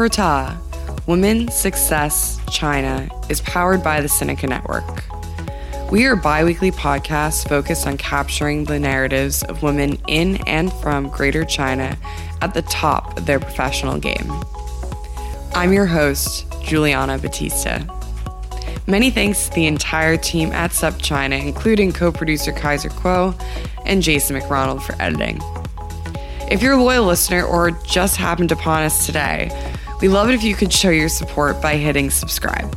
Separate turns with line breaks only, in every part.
for Ta, Women, Success, China is powered by the SupChina Network. We are bi weekly podcast focused on capturing the narratives of women in and from Greater China at the top of their professional game. I'm your host, Juliana Batista. Many thanks to the entire team at SupChina, including co producer Kaiser Kuo and Jason McRonald for editing. If you're a loyal listener or just happened upon us today, we love it if you could show your support by hitting subscribe.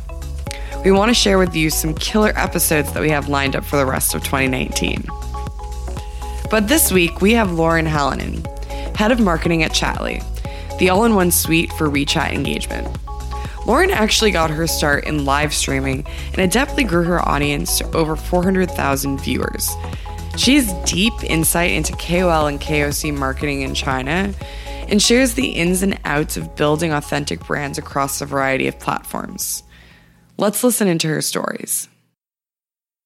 We want to share with you some killer episodes that we have lined up for the rest of 2019. But this week, we have Lauren Hallanan, head of marketing at Chatly, the all in one suite for WeChat engagement. Lauren actually got her start in live streaming and adeptly grew her audience to over 400,000 viewers. She has deep insight into KOL and KOC marketing in China and shares the ins and outs of building authentic brands across a variety of platforms. Let's listen into her stories.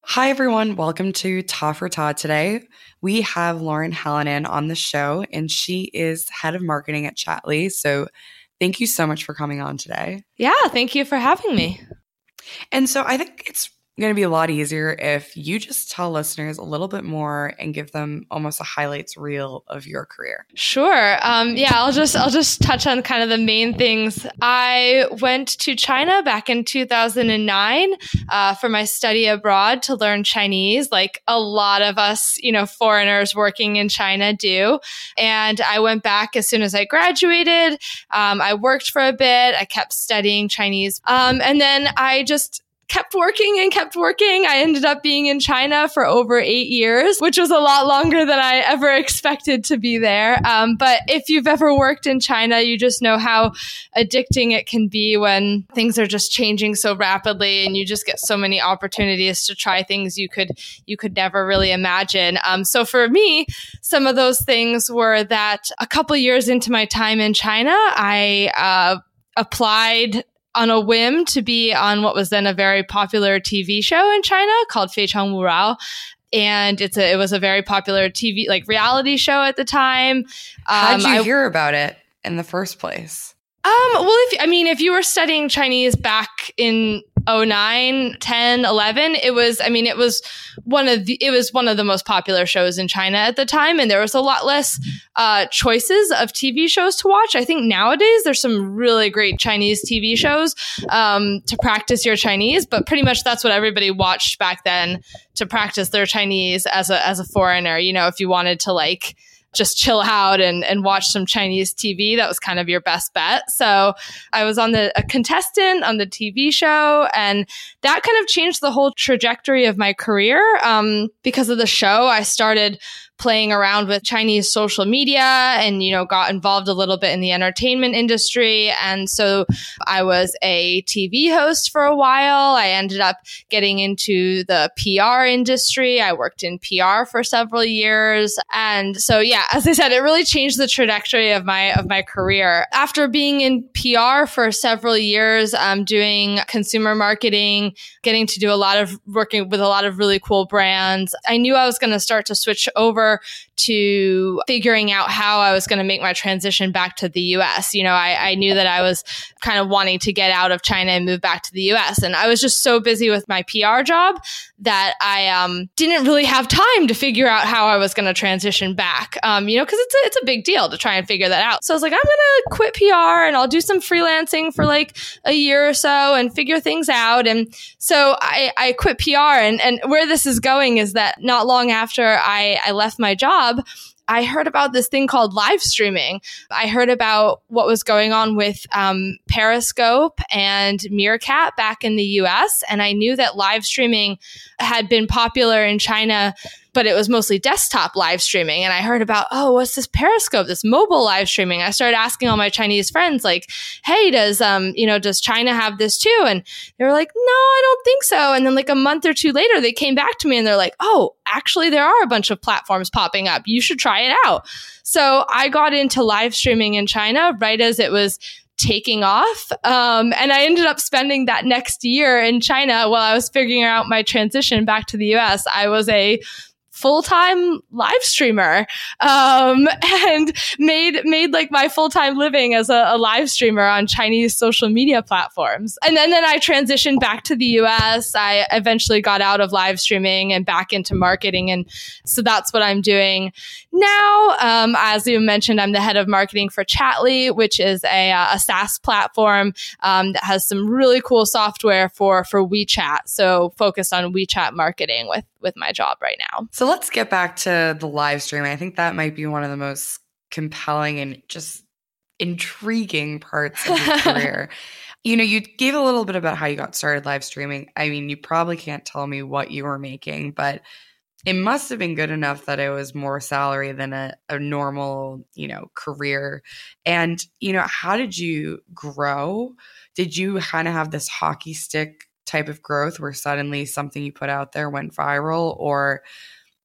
Hi, everyone. Welcome to Ta for Ta today. We have Lauren Hallanan on the show, and she is head of marketing at Chatly. So, thank you so much for coming on today.
Yeah, thank you for having me.
And so, I think it's going to be a lot easier if you just tell listeners a little bit more and give them almost a highlights reel of your career.
Sure. Um, yeah, I'll just I'll just touch on kind of the main things. I went to China back in 2009 uh, for my study abroad to learn Chinese, like a lot of us, you know, foreigners working in China do. And I went back as soon as I graduated. Um, I worked for a bit. I kept studying Chinese, um, and then I just kept working and kept working. I ended up being in China for over eight years, which was a lot longer than I ever expected to be there. Um, but if you've ever worked in China, you just know how addicting it can be when things are just changing so rapidly and you just get so many opportunities to try things you could you could never really imagine. Um, so for me, some of those things were that a couple years into my time in China, I uh, applied on a whim to be on what was then a very popular TV show in China called Fei Cheng Wu Rao. And it's a, it was a very popular TV, like reality show at the time.
Um, you I, hear about it in the first place?
Um, well, if I mean, if you were studying Chinese back in 09, 10, 11, it was, I mean, it was one of the, it was one of the most popular shows in China at the time. And there was a lot less, uh, choices of TV shows to watch. I think nowadays there's some really great Chinese TV shows, um, to practice your Chinese, but pretty much that's what everybody watched back then to practice their Chinese as a, as a foreigner. You know, if you wanted to like, just chill out and, and watch some Chinese TV. That was kind of your best bet. So I was on the a contestant on the TV show, and that kind of changed the whole trajectory of my career. Um, because of the show, I started playing around with Chinese social media and, you know, got involved a little bit in the entertainment industry. And so I was a TV host for a while. I ended up getting into the PR industry. I worked in PR for several years. And so, yeah, as I said, it really changed the trajectory of my, of my career. After being in PR for several years, um, doing consumer marketing, getting to do a lot of working with a lot of really cool brands, I knew I was going to start to switch over to figuring out how I was going to make my transition back to the US. You know, I, I knew that I was kind of wanting to get out of China and move back to the US. And I was just so busy with my PR job that I um, didn't really have time to figure out how I was going to transition back. Um, you know, because it's a, it's a big deal to try and figure that out. So I was like, I'm going to quit PR and I'll do some freelancing for like a year or so and figure things out. And so I, I quit PR. And, and where this is going is that not long after I, I left my job, I heard about this thing called live streaming. I heard about what was going on with um, Periscope and Meerkat back in the US. And I knew that live streaming had been popular in China but it was mostly desktop live streaming. And I heard about, oh, what's this Periscope, this mobile live streaming? I started asking all my Chinese friends, like, hey, does, um, you know, does China have this too? And they were like, no, I don't think so. And then like a month or two later, they came back to me and they're like, oh, actually, there are a bunch of platforms popping up. You should try it out. So I got into live streaming in China right as it was taking off. Um, and I ended up spending that next year in China while I was figuring out my transition back to the US. I was a full time live streamer, um, and made made like my full time living as a, a, live streamer on Chinese social media platforms. And then then I transitioned back to the U.S. I eventually got out of live streaming and back into marketing, and so that's what I'm doing now. Um, as you mentioned, I'm the head of marketing for Chatly, which is a, uh, a SaaS platform um, that has some really cool software for for WeChat. So focused on WeChat marketing with with my job right now.
So let's get back to the live streaming. I think that might be one of the most compelling and just intriguing parts of your career. You know, you gave a little bit about how you got started live streaming. I mean, you probably can't tell me what you were making, but it must have been good enough that it was more salary than a, a normal, you know, career. And, you know, how did you grow? Did you kind of have this hockey stick type of growth where suddenly something you put out there went viral? Or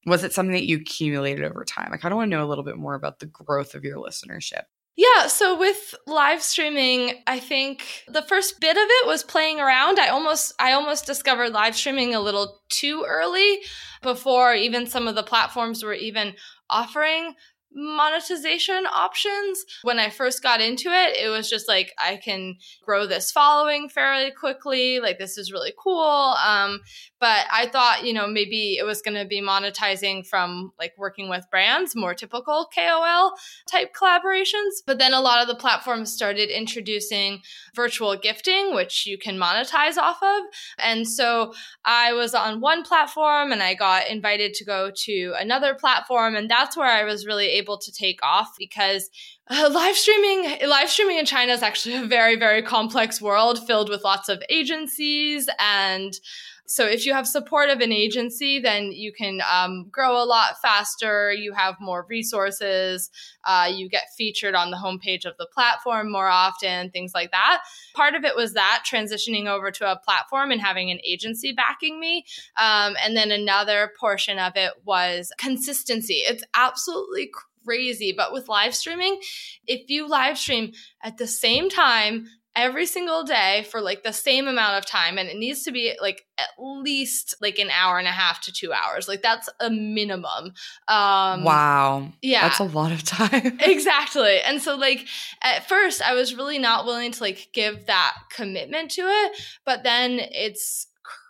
was it something that you accumulated over time? I kind of want to know a little bit more about the growth of your listenership.
Yeah, so with live streaming, I think the first bit of it was playing around. I almost I almost discovered live streaming a little too early before even some of the platforms were even offering monetization options. When I first got into it, it was just like I can grow this following fairly quickly. Like this is really cool. Um, but I thought, you know, maybe it was going to be monetizing from like working with brands, more typical KOL type collaborations. But then a lot of the platforms started introducing virtual gifting, which you can monetize off of. And so I was on one platform and I got invited to go to another platform. And that's where I was really able to take off because uh, live streaming live streaming in china is actually a very very complex world filled with lots of agencies and so if you have support of an agency, then you can um, grow a lot faster. You have more resources. Uh, you get featured on the homepage of the platform more often, things like that. Part of it was that transitioning over to a platform and having an agency backing me. Um, and then another portion of it was consistency. It's absolutely. But with live streaming, if you live stream at the same time every single day for like the same amount of time and it needs to be like at least like an hour and a half to 2 hours like that's a minimum.
Um wow. yeah. That's a lot of time.
Exactly. And so like at first i was really not willing to like give that commitment to it. But then it's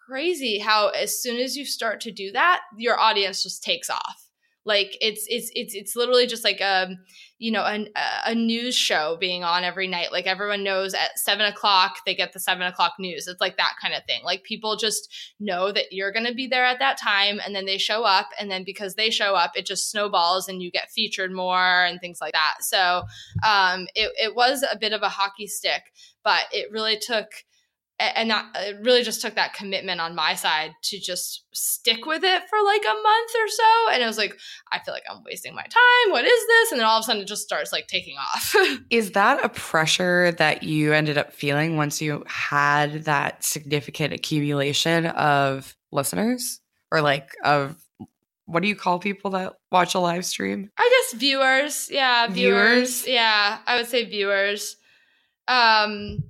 crazy how as soon as you start to do that your audience just takes off like it's it's it's it's literally just like a um, you know a, a news show being on every night. Like everyone knows at seven o'clock they get the seven o'clock news. It's like that kind of thing. Like people just know that you're going to be there at that time, and then they show up, and then because they show up, it just snowballs, and you get featured more and things like that. So um, it it was a bit of a hockey stick, but it really took and that it really just took that commitment on my side to just stick with it for like a month or so. And it was like i feel like i'm wasting my time. What is this? And then all of a sudden it just starts like taking off.
Is that a pressure that you ended up feeling once you had that significant accumulation of listeners? Or like of what do you call people that watch a live stream?
I guess viewers. Yeah viewers, viewers? yeah i would say viewers. Um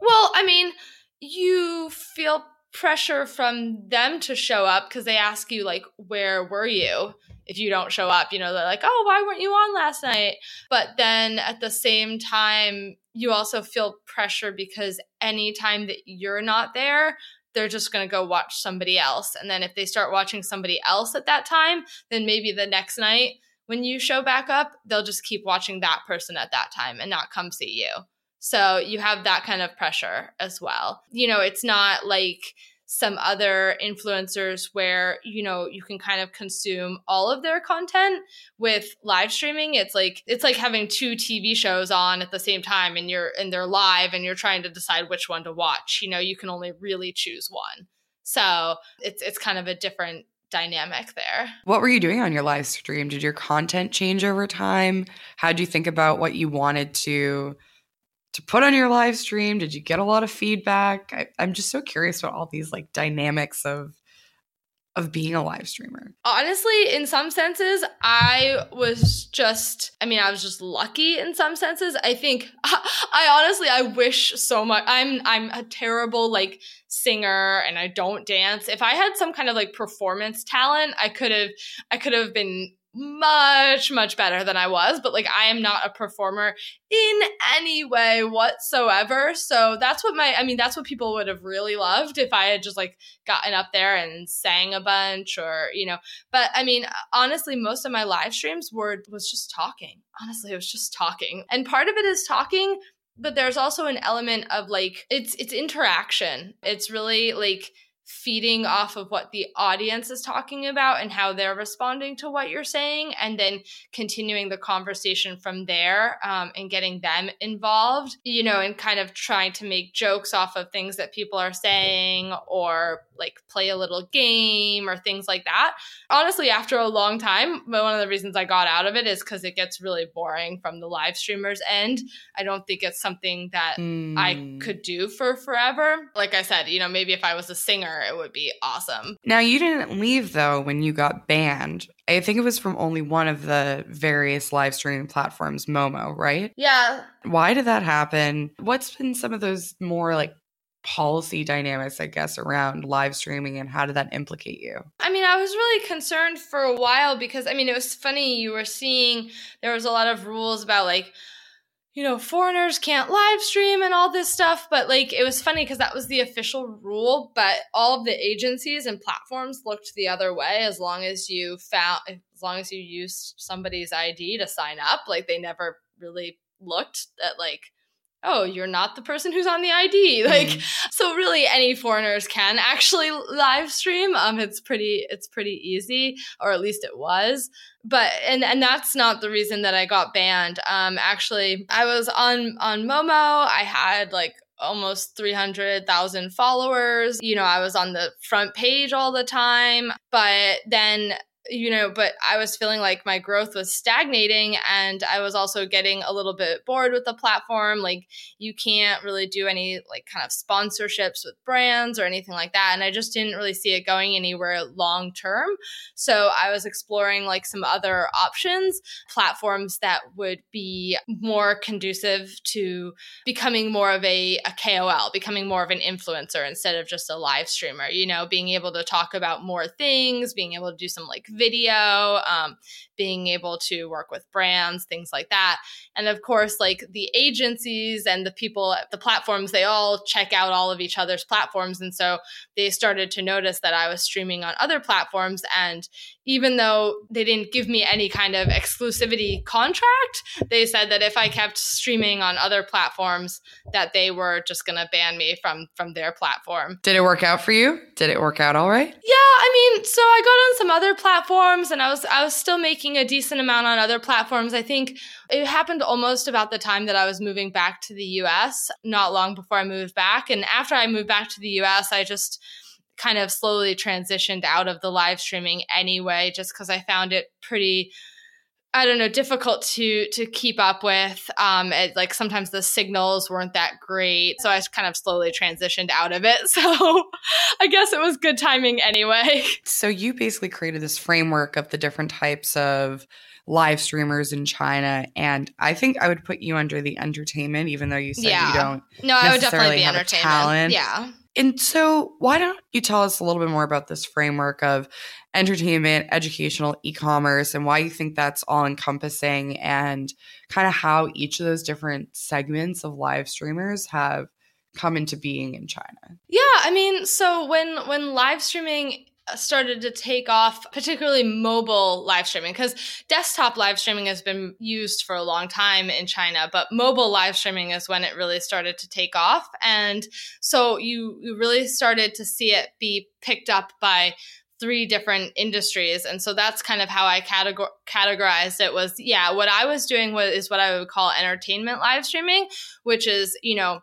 well, I mean, you feel pressure from them to show up because they ask you like where were you? If you don't show up you know they're like oh why weren't you on last night? But then at the same time you also feel pressure because anytime that you're not there they're just going to go watch somebody else. And then if they start watching somebody else at that time then maybe the next night when you show back up they'll just keep watching that person at that time and not come see you so you have that kind of pressure as well. You know, it's not like some other influencers where, you know, you can kind of consume all of their content with live streaming. It's like it's like having two TV shows on at the same time and you're and they're live and you're trying to decide which one to watch. You know, you can only really choose one. So it's it's kind of a different dynamic there.
What were you doing on your live stream? Did your content change over time? How did you think about what you wanted to to put on your live stream? Did you get a lot of feedback? I, I'm just so curious about all these like dynamics of of being a live streamer?
Honestly, in some senses, I was just, I mean, I was just lucky in some senses. I think, I honestly, I wish so much. I'm, I'm a terrible, like, singer and I don't dance. If I had some kind of like performance talent, I could have I could have been much much better than I was, but like I am not a performer in any way whatsoever. So that's what my I mean that's what people would have really loved if I had just like gotten up there and sang a bunch or, you know. But I mean, honestly most of my live streams were was just talking. Honestly, it was just talking. And part of it is talking but there's also an element of like it's it's interaction. It's really like feeding off of what the audience is talking about and how they're responding to what you're saying, and then continuing the conversation from there um, and getting them involved, you know, and kind of trying to make jokes off of things that people are saying or like play a little game or things like that. Honestly, after a long time, one of the reasons I got out of it is because it gets really boring from the live streamers end. I don't think it's something that mm. I hmm. could do for forever. Like I said, you know, maybe if I was a singer, it would be awesome.
Now, you didn't leave though when you got banned. I think it was from only one of the various live streaming platforms, Momo, right?
Yeah.
Why did that happen? What's been some of those more like policy dynamics, I guess, around live streaming and how did that implicate you?
I mean, I was really concerned for a while because, I mean, it was funny. You were seeing there was a lot of rules about like, you know, foreigners can't live stream and all this stuff. But like, it was funny because that was the official rule. But all of the agencies and platforms looked the other way as long as you found, as long as you used somebody's ID to sign up. Like, they never really looked at like, oh, you're not the person who's on the ID. Like, mm. so really any foreigners can actually live stream. Um, it's pretty, it's pretty easy, or at least it was. But, and, and that's not the reason that I got banned. Um, actually, I was on, on Momo. I had like almost 300,000 followers. You know, I was on the front page all the time. But then you know, but I was feeling like my growth was stagnating and I was also getting a little bit bored with the platform. Like, you can't really do any like kind of sponsorships with brands or anything like that. And I just didn't really see it going anywhere long term. So I was exploring like some other options, platforms that would be more conducive to becoming more of a, a KOL, becoming more of an influencer instead of just a live streamer, you know, being able to talk about more things, being able to do some like video, um, being able to work with brands, things like that. And of course, like the agencies and the people at the platforms, they all check out all of each other's platforms. And so they started to notice that I was streaming on other platforms. And even though they didn't give me any kind of exclusivity contract, they said that if I kept streaming on other platforms, that they were just going to ban me from from their platform.
Did it work out for you? Did it work out all right?
Yeah, I mean, so I got on some other platforms and I was I was still making a decent amount on other platforms. I think it happened almost about the time that I was moving back to the US, not long before I moved back. And after I moved back to the US, I just kind of slowly transitioned out of the live streaming anyway, just because I found it pretty. I don't know, difficult to to keep up with. Um, it, like sometimes the signals weren't that great, so I kind of slowly transitioned out of it. So I guess it was good timing anyway.
So you basically created this framework of the different types of live streamers in China, and I think I would put you under the entertainment, even though you said yeah. you don't.
No, I would definitely be entertainment. Talent. Yeah.
And so, why don't you tell us a little bit more about this framework of entertainment, educational, e commerce, and why you think that's all encompassing and kind of how each of those different segments of live streamers have come into being in China?
Yeah, I mean, so when when live streaming started to take off, particularly mobile live streaming, because desktop live streaming has been used for a long time in China, but mobile live streaming is when it really started to take off. And so you, you really started to see it be picked up by three different industries and so that's kind of how i categor- categorized it was yeah what i was doing was is what i would call entertainment live streaming which is you know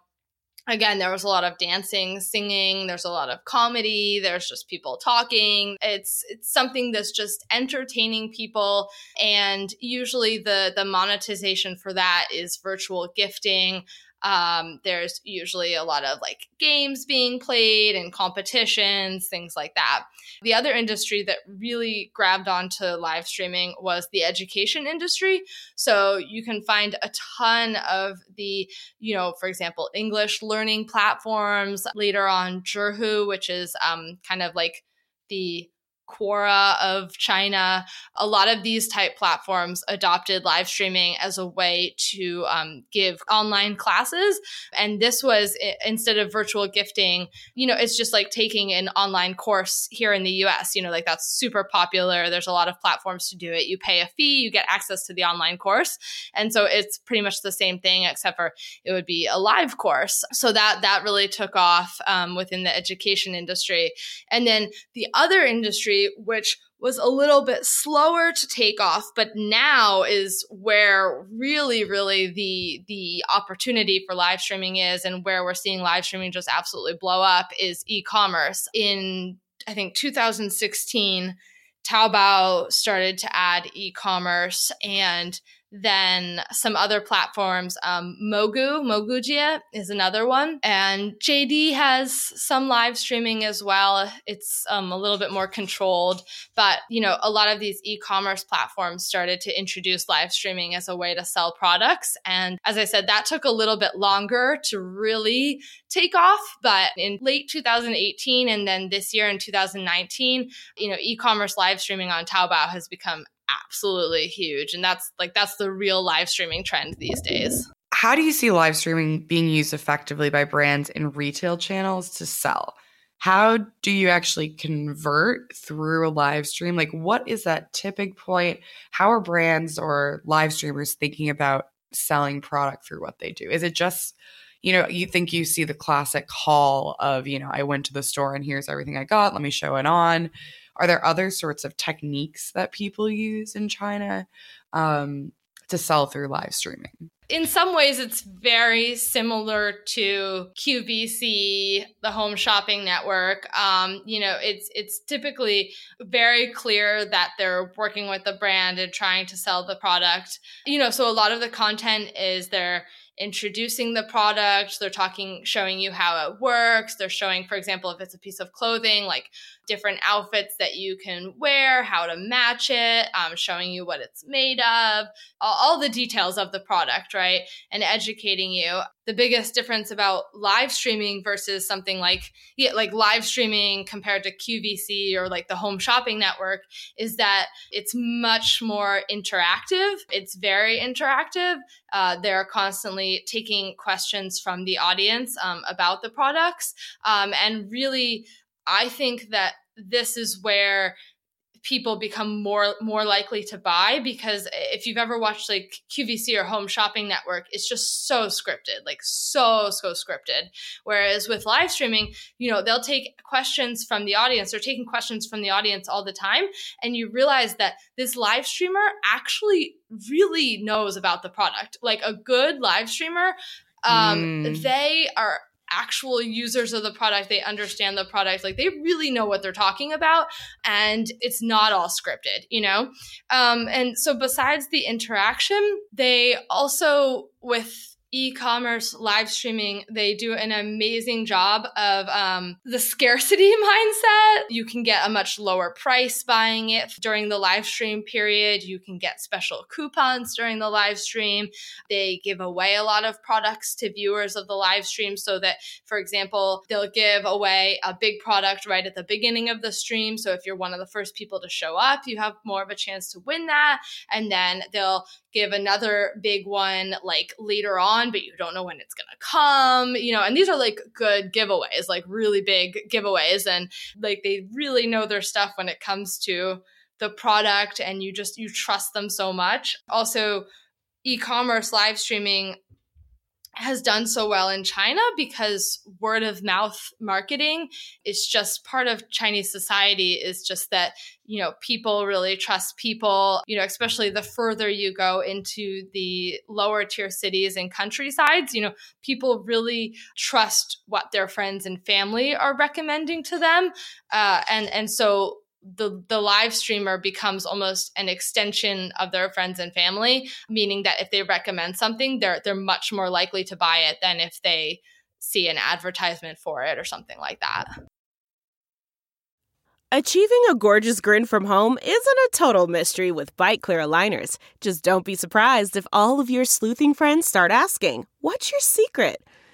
again there was a lot of dancing singing there's a lot of comedy there's just people talking. It's it's something that's just entertaining people and usually the the monetization for that is virtual gifting Um, there's usually a lot of like games being played and competitions, things like that. The other industry that really grabbed onto live streaming was the education industry. So you can find a ton of the, you know, for example, English learning platforms. Later on, Zhihu, which is um, kind of like the Quora of China, a lot of these type platforms adopted live streaming as a way to um, give online classes. And this was instead of virtual gifting, you know, it's just like taking an online course here in the US. You know, like that's super popular. There's a lot of platforms to do it. You pay a fee, you get access to the online course. And so it's pretty much the same thing, except for it would be a live course. So that that really took off um, within the education industry. And then the other industry which was a little bit slower to take off, but now is where really, really the the opportunity for live streaming is, and where we're seeing live streaming just absolutely blow up is e-commerce. In I think 2016, Taobao started to add e-commerce and then some other platforms. Um, Mogu, Mogujie is another one. And JD has some live streaming as well. It's um, a little bit more controlled. But, you know, a lot of these e commerce platforms started to introduce live streaming as a way to sell products. And as I said, that took a little bit longer to really take off. But in late 2018 and then this year in 2019, you know, e commerce live streaming on Taobao has become absolutely huge. And that's like, that's the real live streaming trend these days.
How do you see live streaming being used effectively by brands in retail channels to sell? How do you actually convert through a live stream? Like, what is that tipping point? How are brands or live streamers thinking about selling product through what they do? Is it just, you know, you think you see the classic haul of, you know, I went to the store and here's everything I got, let me show it on? Are there other sorts of techniques that people use in China um, to sell through live streaming?
in some ways it's very similar to QVC, the home shopping network. Um, you know, it's it's typically very clear that they're working with the brand and trying to sell the product. You know, so a lot of the content is they're introducing the product, they're talking showing you how it works, they're showing for example if it's a piece of clothing like different outfits that you can wear, how to match it, um, showing you what it's made of, all, the details of the product, right? And educating you. The biggest difference about live streaming versus something like yeah, like live streaming compared to QVC or like the home shopping network is that it's much more interactive. It's very interactive. Uh, they're constantly taking questions from the audience um, about the products um, and really I think that this is where people become more more likely to buy because if you've ever watched like QVC or Home Shopping Network, it's just so scripted, like so so scripted. Whereas with live streaming, you know, they'll take questions from the audience. They're taking questions from the audience all the time, and you realize that this live streamer actually really knows about the product. Like a good live streamer, um, mm. they are actual users of the product they understand the product like they really know what they're talking about and it's not all scripted you know? Um, and so besides the interaction they also with e-commerce live streaming they do an amazing job of um, the scarcity mindset. You can get a much lower price buying it during the live stream period. You can get special coupons during the live stream. They give away a lot of products to viewers of the live stream so that for example they'll give away a big product right at the beginning of the stream. So if you're one of the first people to show up you have more of a chance to win that. And then they'll give another big one like later on, but you don't know when it's going to come, you know, and these are like good giveaways, like really big giveaways. And like they really know their stuff when it comes to the product and you just, you trust them so much. Also, e commerce live streaming has done so well in China because word of mouth marketing is just part of Chinese society is just that you know people really trust people you know especially the further you go into the lower tier cities and countrysides you know people really trust what their friends and family are recommending to them. Uh, and and so the the live streamer becomes almost an extension of their friends and family, meaning that if they recommend something, they're they're much more likely to buy it than if they see an advertisement for it or something like that.
Achieving a gorgeous grin from home isn't a total mystery with Byte clear aligners. Just don't be surprised if all of your sleuthing friends start asking, "What's your secret?"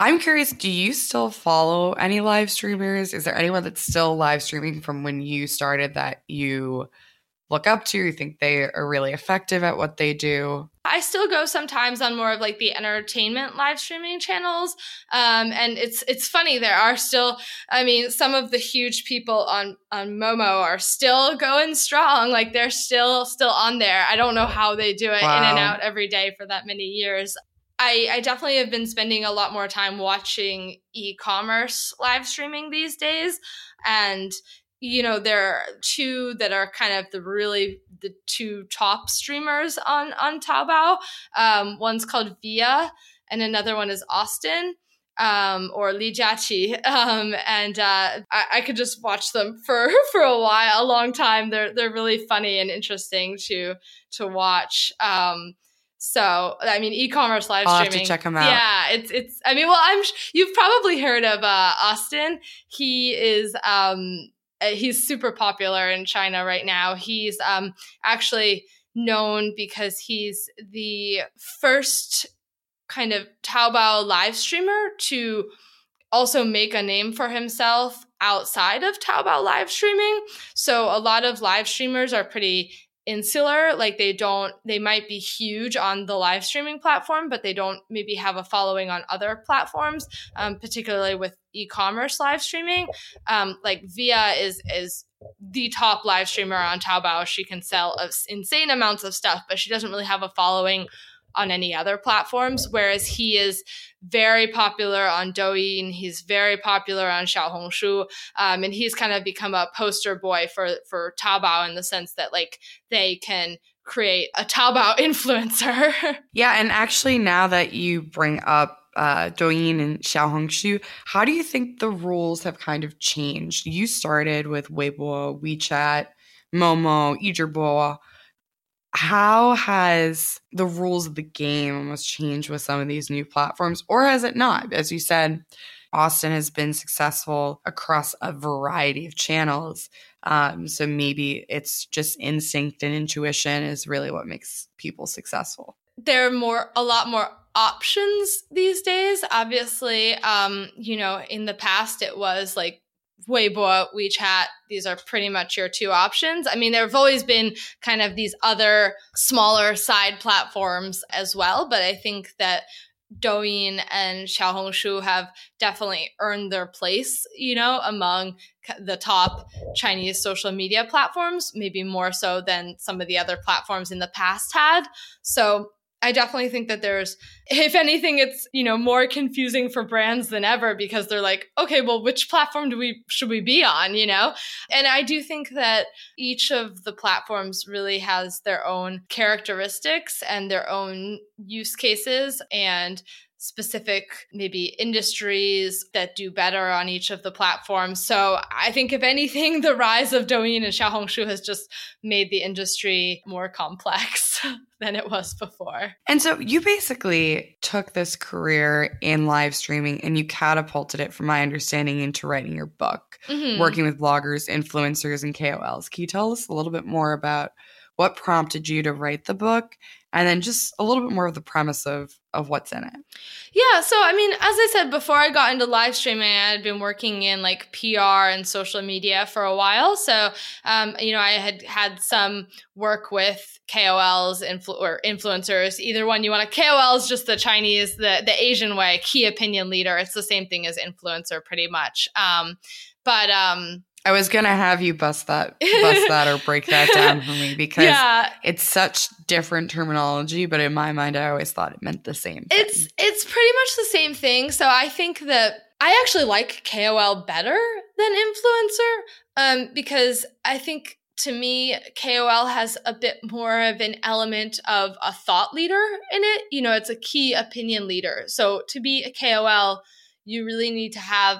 I'm curious, do you still follow any live streamers? Is there anyone that's still live streaming from when you started that you look up to? You think they are really effective at what they do?
I still go sometimes on more of like the entertainment live streaming channels, um, and it's it's funny. There are still, I mean, some of the huge people on on Momo are still going strong. Like they're still still on there. I don't know how they do it wow. in and out every day for that many years. I, I definitely have been spending a lot more time watching e-commerce live streaming these days, and you know there are two that are kind of the really the two top streamers on on Taobao. Um, one's called Viya, and another one is Austin. Um, or Li Jiaqi, um, and uh, I, I, could just watch them for for a while, a long time. They're they're really funny and interesting to to watch. Um, so I mean, e-commerce live
I'll
streaming.
check him out.
Yeah, it's it's. I mean, well, I'm you've probably heard of uh, Austin. He is um uh, he's super popular in China right now. He's um, actually known because he's the first kind of Taobao live streamer to also make a name for himself outside of Taobao live streaming. So a lot of live streamers are pretty insular like they don't they might be huge on the live streaming platform but they don't maybe have a following on other platforms um, particularly with e-commerce live streaming. Um, like Viya is is the top live streamer on taobao. She can sell insane amounts of stuff but she doesn't really have a following on any other platforms, whereas he is very popular on Douyin. He's very popular on Xiaohongshu, um, and he's kind of become a poster boy for for Taobao in the sense that like they can create a Taobao influencer.
yeah, and actually, now that you bring up uh, Douyin and Xiaohongshu, how do you think the rules have kind of changed? You started with Weibo, WeChat, Momo, Yizhibo how has the rules of the game almost changed with some of these new platforms, or has it not? As you said, Austin has been successful across a variety of channels. Um, so maybe it's just instinct and intuition is really what makes people successful.
There are more, a lot more options these days. Obviously, um, you know, in the past it was like Weibo, WeChat, these are pretty much your two options. I mean, there have always been kind of these other smaller side platforms as well, but I think that Douyin and Xiaohongshu have definitely earned their place, you know, among the top Chinese social media platforms, maybe more so than some of the other platforms in the past had. So I definitely think that there's, if anything, it's you know more confusing for brands than ever because they're like, okay, well, which platform do we should we be on, you know? And I do think that each of the platforms really has their own characteristics and their own use cases, and specific maybe industries that do better on each of the platforms. So I think if anything, the rise of Douyin and Xiaohongshu has just made the industry more complex than it was before.
And so you basically took this career in live streaming and you catapulted it, from my understanding, into writing your book, mm-hmm. working with bloggers, influencers, and KOLs. Can you tell us a little bit more about what prompted you to write the book and then just a little bit more of the premise of of what's in it.
Yeah, so I mean, as I said before I got into live streaming, I had been working in like PR and social media for a while. So, um, you know, I had had some work with KOLs influ- or influencers. Either one you want. to KOL is just the Chinese, the the Asian way, key opinion leader. It's the same thing as influencer, pretty much. Um, but um,
I was gonna have you bust that, bust that, or break that down for me because
yeah,
it's such different terminology. But in my mind, I always thought it meant the same. Thing.
it's it's pretty much the same thing. So I think that I actually like KOL better than influencer um, because I think to me, KOL has a bit more of an element of a thought leader in it. You know, it's a key opinion leader. So to be a KOL, you really need to have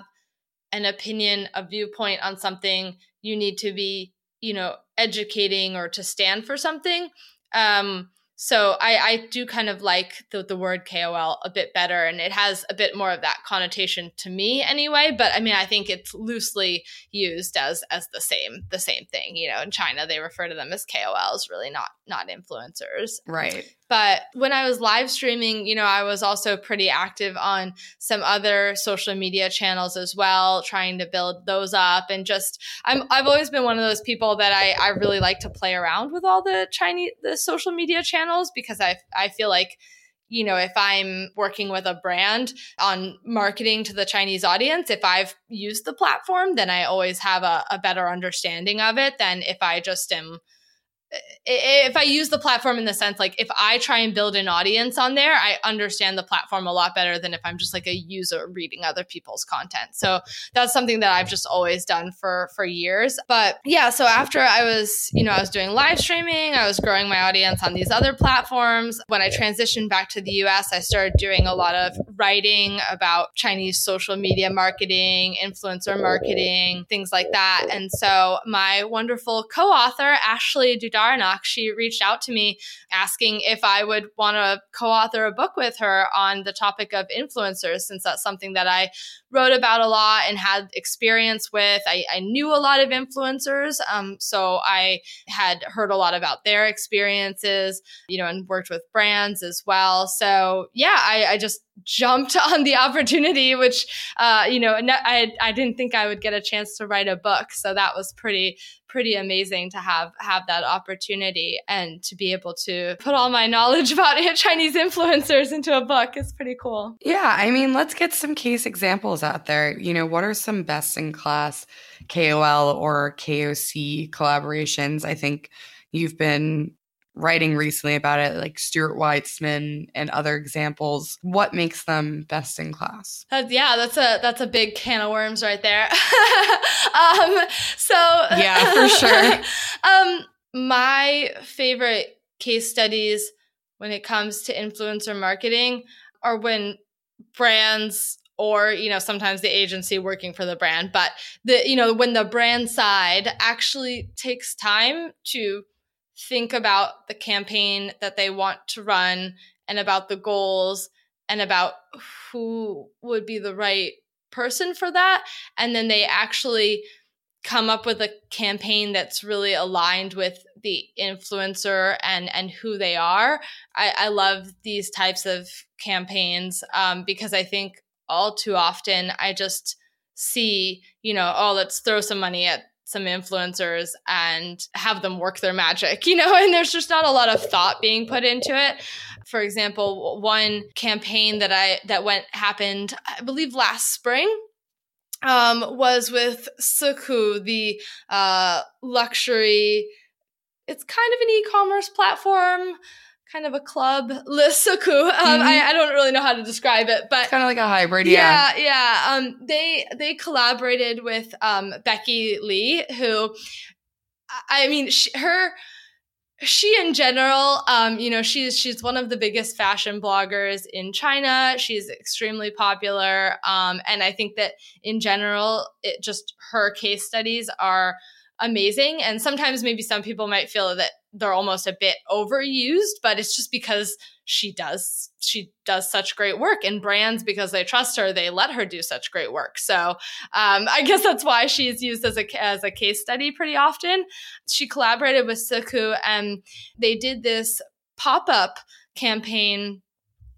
an opinion, a viewpoint on something. You need to be, you know, educating or to stand for something. Um, so I, I do kind of like the, the word KOL a bit better, and it has a bit more of that connotation to me anyway. But I mean, I think it's loosely used as as the same the same thing. You know, in China they refer to them as KOLs, really not not influencers.
right.
But when I was live streaming, you know, I was also pretty active on some other social media channels as well, trying to build those up. And just, I'm, I've always been one of those people that I, I really like to play around with all the Chinese, the social media channels because I, I feel like, you know, if I'm working with a brand on marketing to the Chinese audience, if I've used the platform, then I always have a, a better understanding of it than if I just am if I use the platform in the sense like if I try and build an audience on there, I understand the platform a lot better than if I'm just like a user reading other people's content. So that's something that I've just always done for for years. But yeah, so after I was, you know, I was doing live streaming, I was growing my audience on these other platforms. When I transitioned back to the US, I started doing a lot of writing about Chinese social media marketing, influencer marketing, things like that. And so my wonderful co-author Ashley Dudar She reached out to me asking if I would want to co author a book with her on the topic of influencers, since that's something that I wrote about a lot and had experience with. I, I knew a lot of influencers. Um, so I had heard a lot about their experiences, you know, and worked with brands as well. So yeah, I, I just jumped on the opportunity, which, uh, you know, I, I didn't think I would get a chance to write a book. So that was pretty, pretty amazing to have, have that opportunity and to be able to put all my knowledge about Chinese influencers into a book is pretty cool.
Yeah. I mean, let's get some case examples out there. You know, what are some best in class KOL or KOC collaborations? I think you've been writing recently about it, like Stuart Weitzman and other examples. What makes them best in class?
That's, yeah, that's a that's a big can of worms right there. um, so
yeah, for sure.
um, my favorite case studies when it comes to influencer marketing are when brands or you know sometimes the agency working for the brand but the you know when the brand side actually takes time to think about the campaign that they want to run and about the goals and about who would be the right person for that. And then they actually come up with a campaign that's really aligned with the influencer and and who they are. I, I love these types of campaigns um, because I think all too often I just see, you know, oh, let's throw some money at some influencers and have them work their magic, you know, and there's just not a lot of thought being put into it. For example, one campaign that I that went happened, I believe last spring, um, was with Secoo, the uh, luxury. It's kind of an e-commerce platform kind of a club, Lisaku. Um, mm-hmm. I, I, don't really know how to describe it, but
kind of like a hybrid.
Yeah, yeah. yeah. Um, they they collaborated with um, Becky Li, who, I mean, she, her. She in general, um, you know, she's she's one of the biggest fashion bloggers in China. She's extremely popular, um, and I think that in general, it just her case studies are amazing. And sometimes maybe some people might feel that they're almost a bit overused, but it's just because she does she does such great work and brands because they trust her they let her do such great work. So um, i guess that's why she's used as a as a case study pretty often. She collaborated with Secoo and they did this pop-up campaign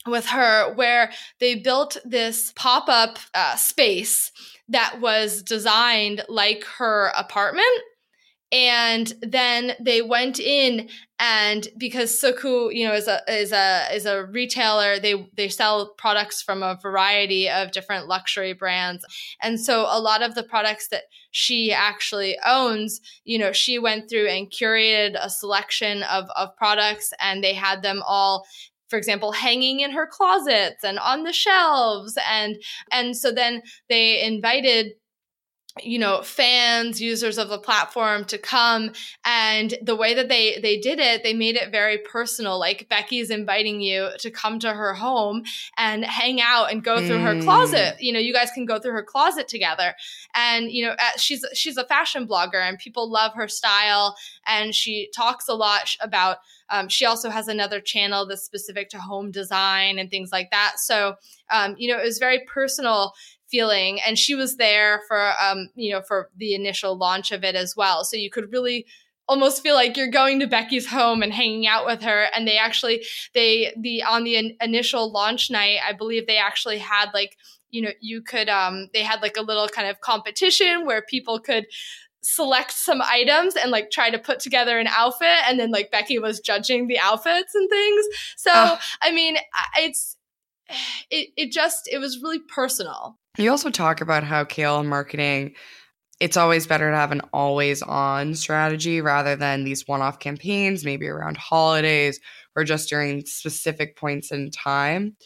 with her where they built this pop-up uh, space that was designed like her apartment and then they went in and because Secoo, you know, is a is a is a retailer, they they sell products from a variety of different luxury brands. And so a lot of the products that she actually owns, you know, she went through and curated a selection of of products and they had them all for example hanging in her closets and on the shelves and and so then they invited you know fans users of the platform to come. And the way that they they did it they made it very personal. Like becky's inviting you to come to her home and hang out and go through mm. her closet. You know you guys can go through her closet together. And you know she's she's a fashion blogger and people love her style. And she talks a lot about um, she also has another channel that's specific to home design and things like that. So um, you know it was very personal feeling and she was there for um you know for the initial launch of it as well. So you could really almost feel like you're going to Becky's home and hanging out with her and they actually they the on the in, initial launch night I believe they actually had like you know you could um they had like a little kind of competition where people could select some items and like try to put together an outfit and then like Becky was judging the outfits and things. So I mean it's it it just it was really personal
you also talk about how KOL marketing, it's always better to have an always on strategy rather than these one off campaigns, maybe around holidays or just during specific points in time.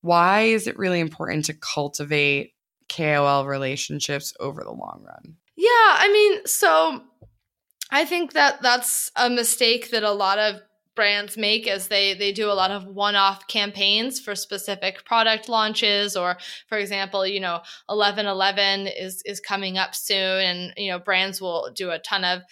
Why is it really important to cultivate KOL relationships over the long run?
Yeah, I mean, so I think that that's a mistake that a lot of brands make is they they do a lot of one-off campaigns for specific product launches or for example you know 1111 is is coming up soon and you know brands will do a ton of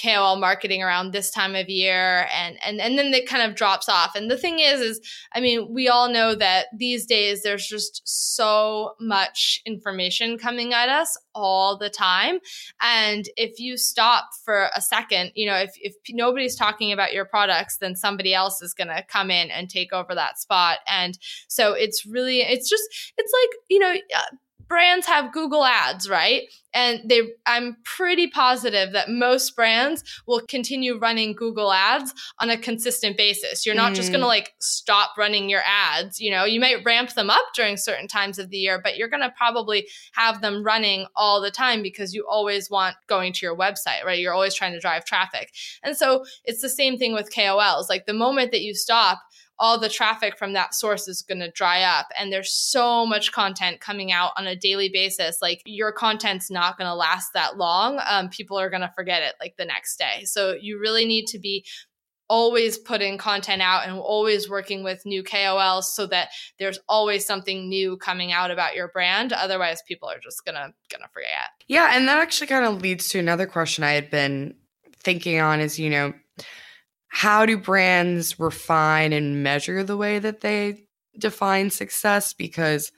KOL marketing around this time of year and and and then it kind of drops off. And the thing is is I mean, we all know that these days there's just so much information coming at us all the time. And if you stop for a second, you know, if if nobody's talking about your products, then somebody else is going to come in and take over that spot. And so it's really it's just it's like, you know, uh, brands have Google ads, right? And they I'm pretty positive that most brands will continue running Google ads on a consistent basis. You're not mm. just going to like stop running your ads, you know. You might ramp them up during certain times of the year, but you're going to probably have them running all the time because you always want going to your website, right? You're always trying to drive traffic. And so it's the same thing with KOLs. Like the moment that you stop all the traffic from that source is going to dry up. And there's so much content coming out on a daily basis. Like your content's not going to last that long. Um, people are going to forget it like the next day. So you really need to be always putting content out and always working with new KOLs so that there's always something new coming out about your brand. Otherwise, people are just gonna gonna forget.
Yeah, and that actually kind of leads to another question I had been thinking on is, you know, how do brands refine and measure the way that they define success? Because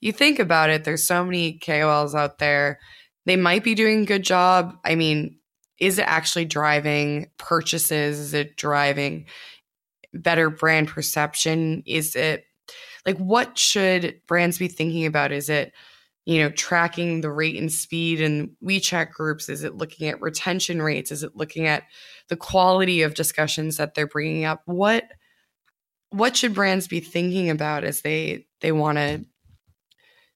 you think about it, there's so many KOLs out there. They might be doing a good job. I mean, is it actually driving purchases? Is it driving better brand perception? Is it like what should brands be thinking about? Is it you know, tracking the rate and speed in WeChat groups? Is it looking at retention rates? Is it looking at the quality of discussions that they're bringing up? What what should brands be thinking about as they they want to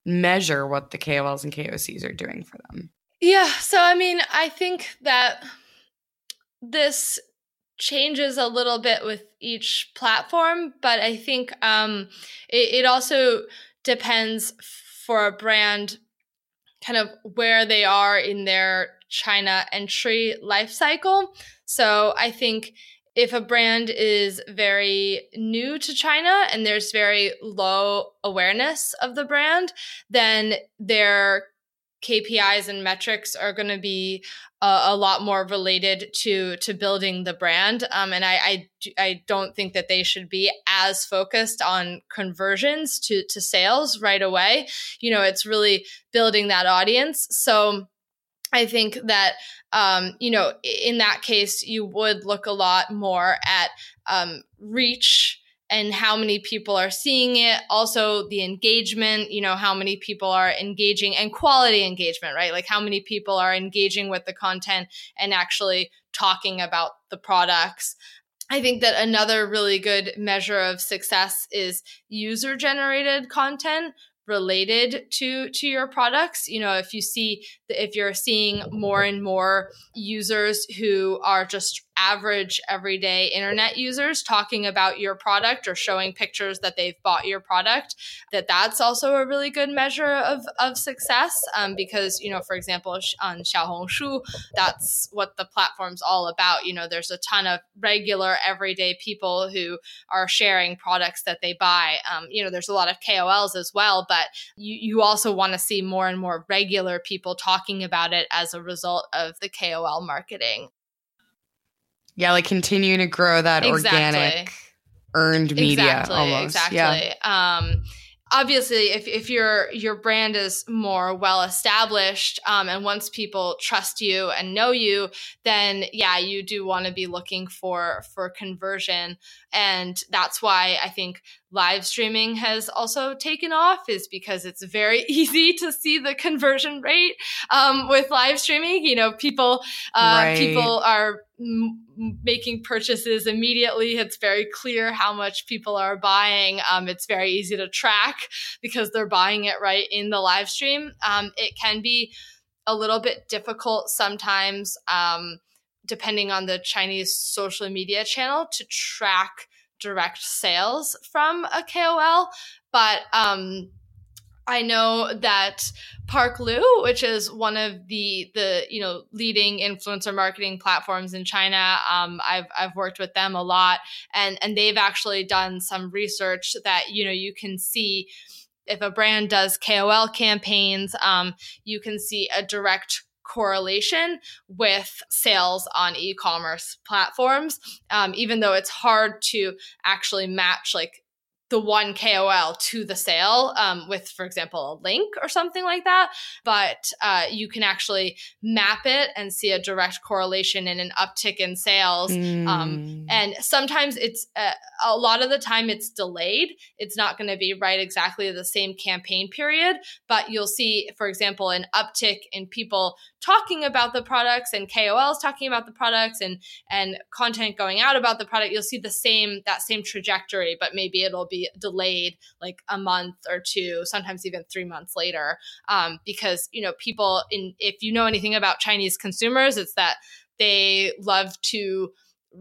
measure what the KOLs and KOCs are doing for them?
Yeah, so I mean, I think that this changes a little bit with each platform, but I think um, it, it also depends for a brand kind of where they are in their China entry life cycle. So I think if a brand is very new to China and there's very low awareness of the brand, then their KPIs and metrics are going to be uh, a lot more related to to building the brand. Um, and I, I I don't think that they should be as focused on conversions to to sales right away. You know, it's really building that audience. So I think that um, you know in that case you would look a lot more at um, reach and how many people are seeing it. Also the engagement you know how many people are engaging and quality engagement right? Like how many people are engaging with the content and actually talking about the products. I think that another really good measure of success is user generated content related to to your products. You know if you see if you're seeing more and more users who are just average everyday internet users talking about your product or showing pictures that they've bought your product that that's also a really good measure of, of success. Um, because you know for example on xiaohongshu that's what the platform's all about. You know there's a ton of regular everyday people who are sharing products that they buy. Um, you know there's a lot of kols as well but you, you also want to see more and more regular people talking about it as a result of the kol marketing
yeah, like continuing to grow that exactly. organic earned media
exactly,
almost.
Exactly. Yeah. Um, obviously if, if your your brand is more well established um, and once people trust you and know you then yeah you do want to be looking for for conversion and that's why i think live streaming has also taken off is because it's very easy to see the conversion rate um, with live streaming. You know people uh, right. people are m- making purchases immediately. It's very clear how much people are buying. Um, it's very easy to track because they're buying it right in the live stream. Um, it can be a little bit difficult sometimes um, depending on the chinese social media channel to track direct sales from a KOL, but um, I know that Parklu, which is one of the the you know leading influencer marketing platforms in China, um, I've I've worked with them a lot, and and they've actually done some research that you know you can see if a brand does KOL campaigns, um, you can see a direct correlation with sales on e-commerce platforms um, even though it's hard to actually match like the one KOL to the sale um, with, for example, a link or something like that. But uh, you can actually map it and see a direct correlation and an uptick in sales. Um, mm. Um, and sometimes it's uh, a lot of the time it's delayed. It's not going to be right exactly the same campaign period, but you'll see, for example, an uptick in people talking about the products and KOLs talking about the products and and content going out about the product. You'll see the same that same trajectory, but maybe it'll be delayed like a month or two, sometimes even three months later. Um, because, you know, people in, if you know anything about Chinese consumers, it's that they love to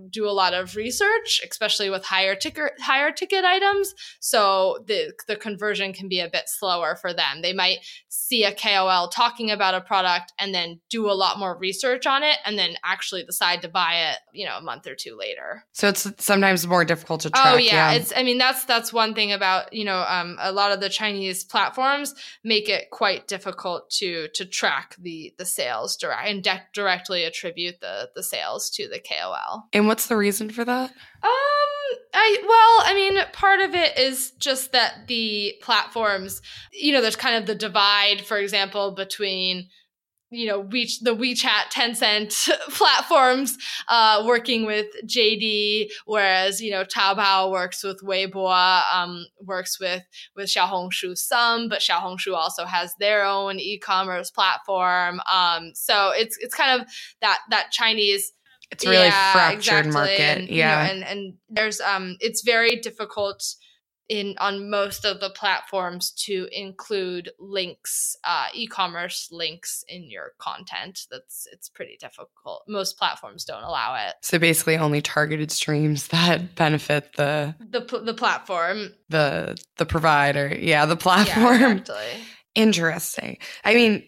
do a lot of research, especially with higher ticket higher ticket items. So the the conversion can be a bit slower for them. They might see a KOL talking about a product and then do a lot more research on it and then actually decide to buy it, you know, a month or two later.
So it's sometimes more difficult to track.
Oh yeah, yeah. it's I mean that's that's one thing about, you know, um, a lot of the Chinese platforms make it quite difficult to to track the the sales direct and de- directly attribute the the sales to the KOL.
And what's the reason for that?
Um, I well, I mean, part of it is just that the platforms, you know, there's kind of the divide, for example, between you know, we, the WeChat, Tencent platforms uh, working with JD, whereas you know Taobao works with Weibo, um, works with with Xiaohongshu some, but Xiaohongshu also has their own e-commerce platform. Um, so it's it's kind of that that Chinese
it's really yeah, fractured exactly. market.
And,
yeah.
You know, and and there's um it's very difficult in on most of the platforms to include links uh, e-commerce links in your content that's it's pretty difficult most platforms don't allow it
so basically only targeted streams that benefit the
the, the platform
the the provider yeah the platform
yeah, exactly.
interesting i mean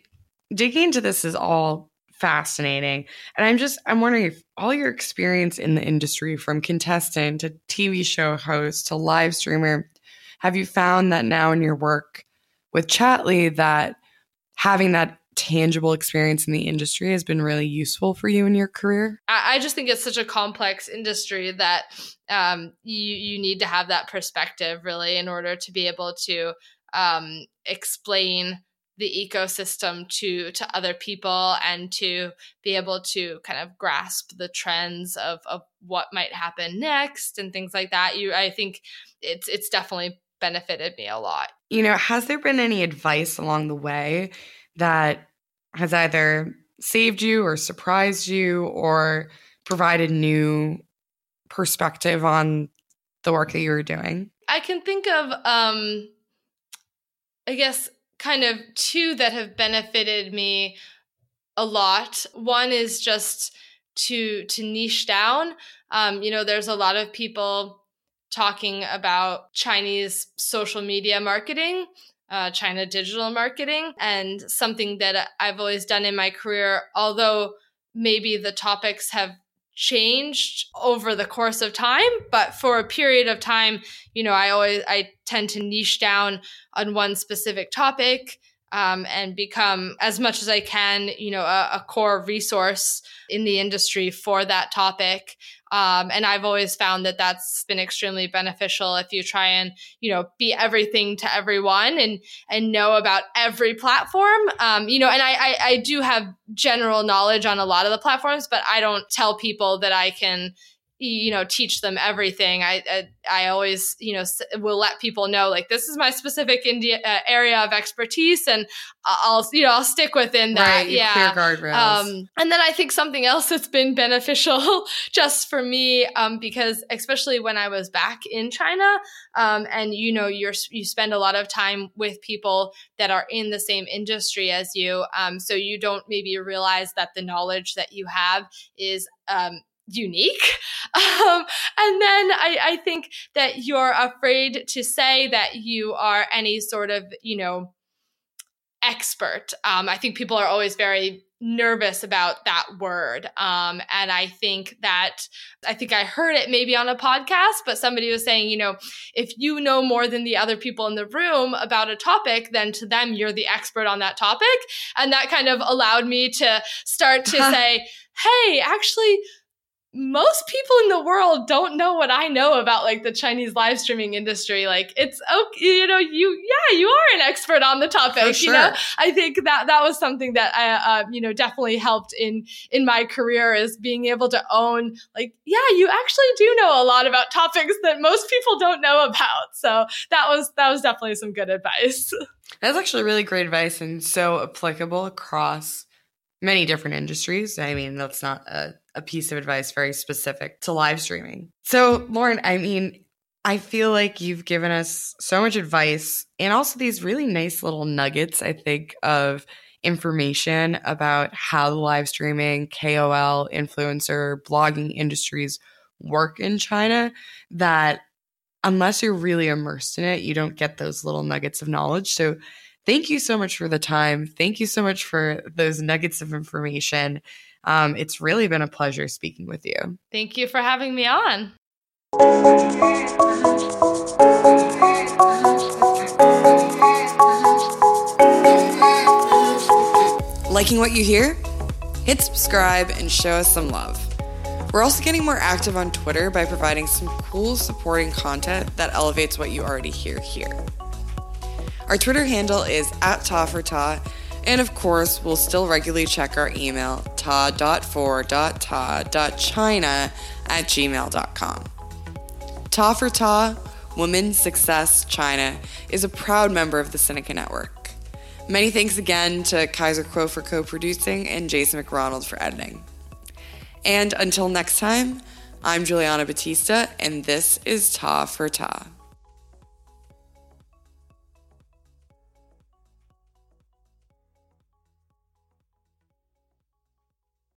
digging into this is all fascinating. And I'm just I'm wondering if all your experience in the industry from contestant to TV show host to live streamer, have you found that now in your work with Chatly that having that tangible experience in the industry has been really useful for you in your career?
I, just think it's such a complex industry that um, you you need to have that perspective really in order to be able to um, explain the ecosystem to to other people and to be able to kind of grasp the trends of of what might happen next and things like that you i think it's it's definitely benefited me a lot.
You know has there been any advice along the way that has either saved you or surprised you or provided new perspective on the work that you were doing?
I can think of um i guess kind of two that have benefited me a lot. One is just to to niche down. Um, you know, there's a lot of people talking about Chinese social media marketing, uh, China digital marketing, and something that I've always done in my career, although maybe the topics have changed over the course of time but for a period of time you know i always i tend to niche down on one specific topic um, and become as much as i can you know a, a core resource in the industry for that topic um, and I've always found that that's been extremely beneficial if you try and, you know, be everything to everyone and, and know about every platform. Um, you know, and I, I, I do have general knowledge on a lot of the platforms, but I don't tell people that I can, you know teach them everything. I, I, I always you know will let people know like this is my specific India uh, area of expertise and I'll you know I'll stick within that.
Right,
yeah
clear guardrails. Um,
and then I think something else that's been beneficial just for me um, because especially when I was back in China um, and you know you're you spend a lot of time with people that are in the same industry as you um, so you don't maybe realize that the knowledge that you have is um, unique. Um, and then I, I think that you're afraid to say that you are any sort of, you know, expert. Um, I think people are always very nervous about that word. Um, and I think that, I think I heard it maybe on a podcast, but somebody was saying, you know, if you know more than the other people in the room about a topic, then to them, you're the expert on that topic. And that kind of allowed me to start to say, hey, actually, most people in the world don't know what I know about like the Chinese live streaming industry. Like it's okay, you know, you yeah, you are an expert on the topic.
Sure.
You know, I think that that was something that I, uh, you know, definitely helped in in my career is being able to own like yeah, you actually do know a lot about topics that most people don't know about. So that was that was definitely some good advice.
That's actually really great advice and so applicable across many different industries. I mean, that's not a, a piece of advice very specific to live streaming. So, Lauren, I mean, I feel like you've given us so much advice and also these really nice little nuggets, I think, of information about how the live streaming, KOL, influencer, blogging industries work in China that unless you're really immersed in it, you don't get those little nuggets of knowledge. So thank you so much for the time. Thank you so much for those nuggets of information. Um, it's really been a pleasure speaking with you.
Thank you for having me on.
Liking what you hear? Hit subscribe and show us some love. We're also getting more active on Twitter by providing some cool supporting content that elevates what you already hear here. Our Twitter handle is at ta and of course, we'll still regularly check our email, ta.for.ta.china at gmail.com. Ta for Ta, Women Success China, is a proud member of the Sinica Network. Many thanks again to Kaiser Kuo for co producing and Jason McRonald for editing. And until next time, I'm Juliana Batista, and this is Ta for Ta.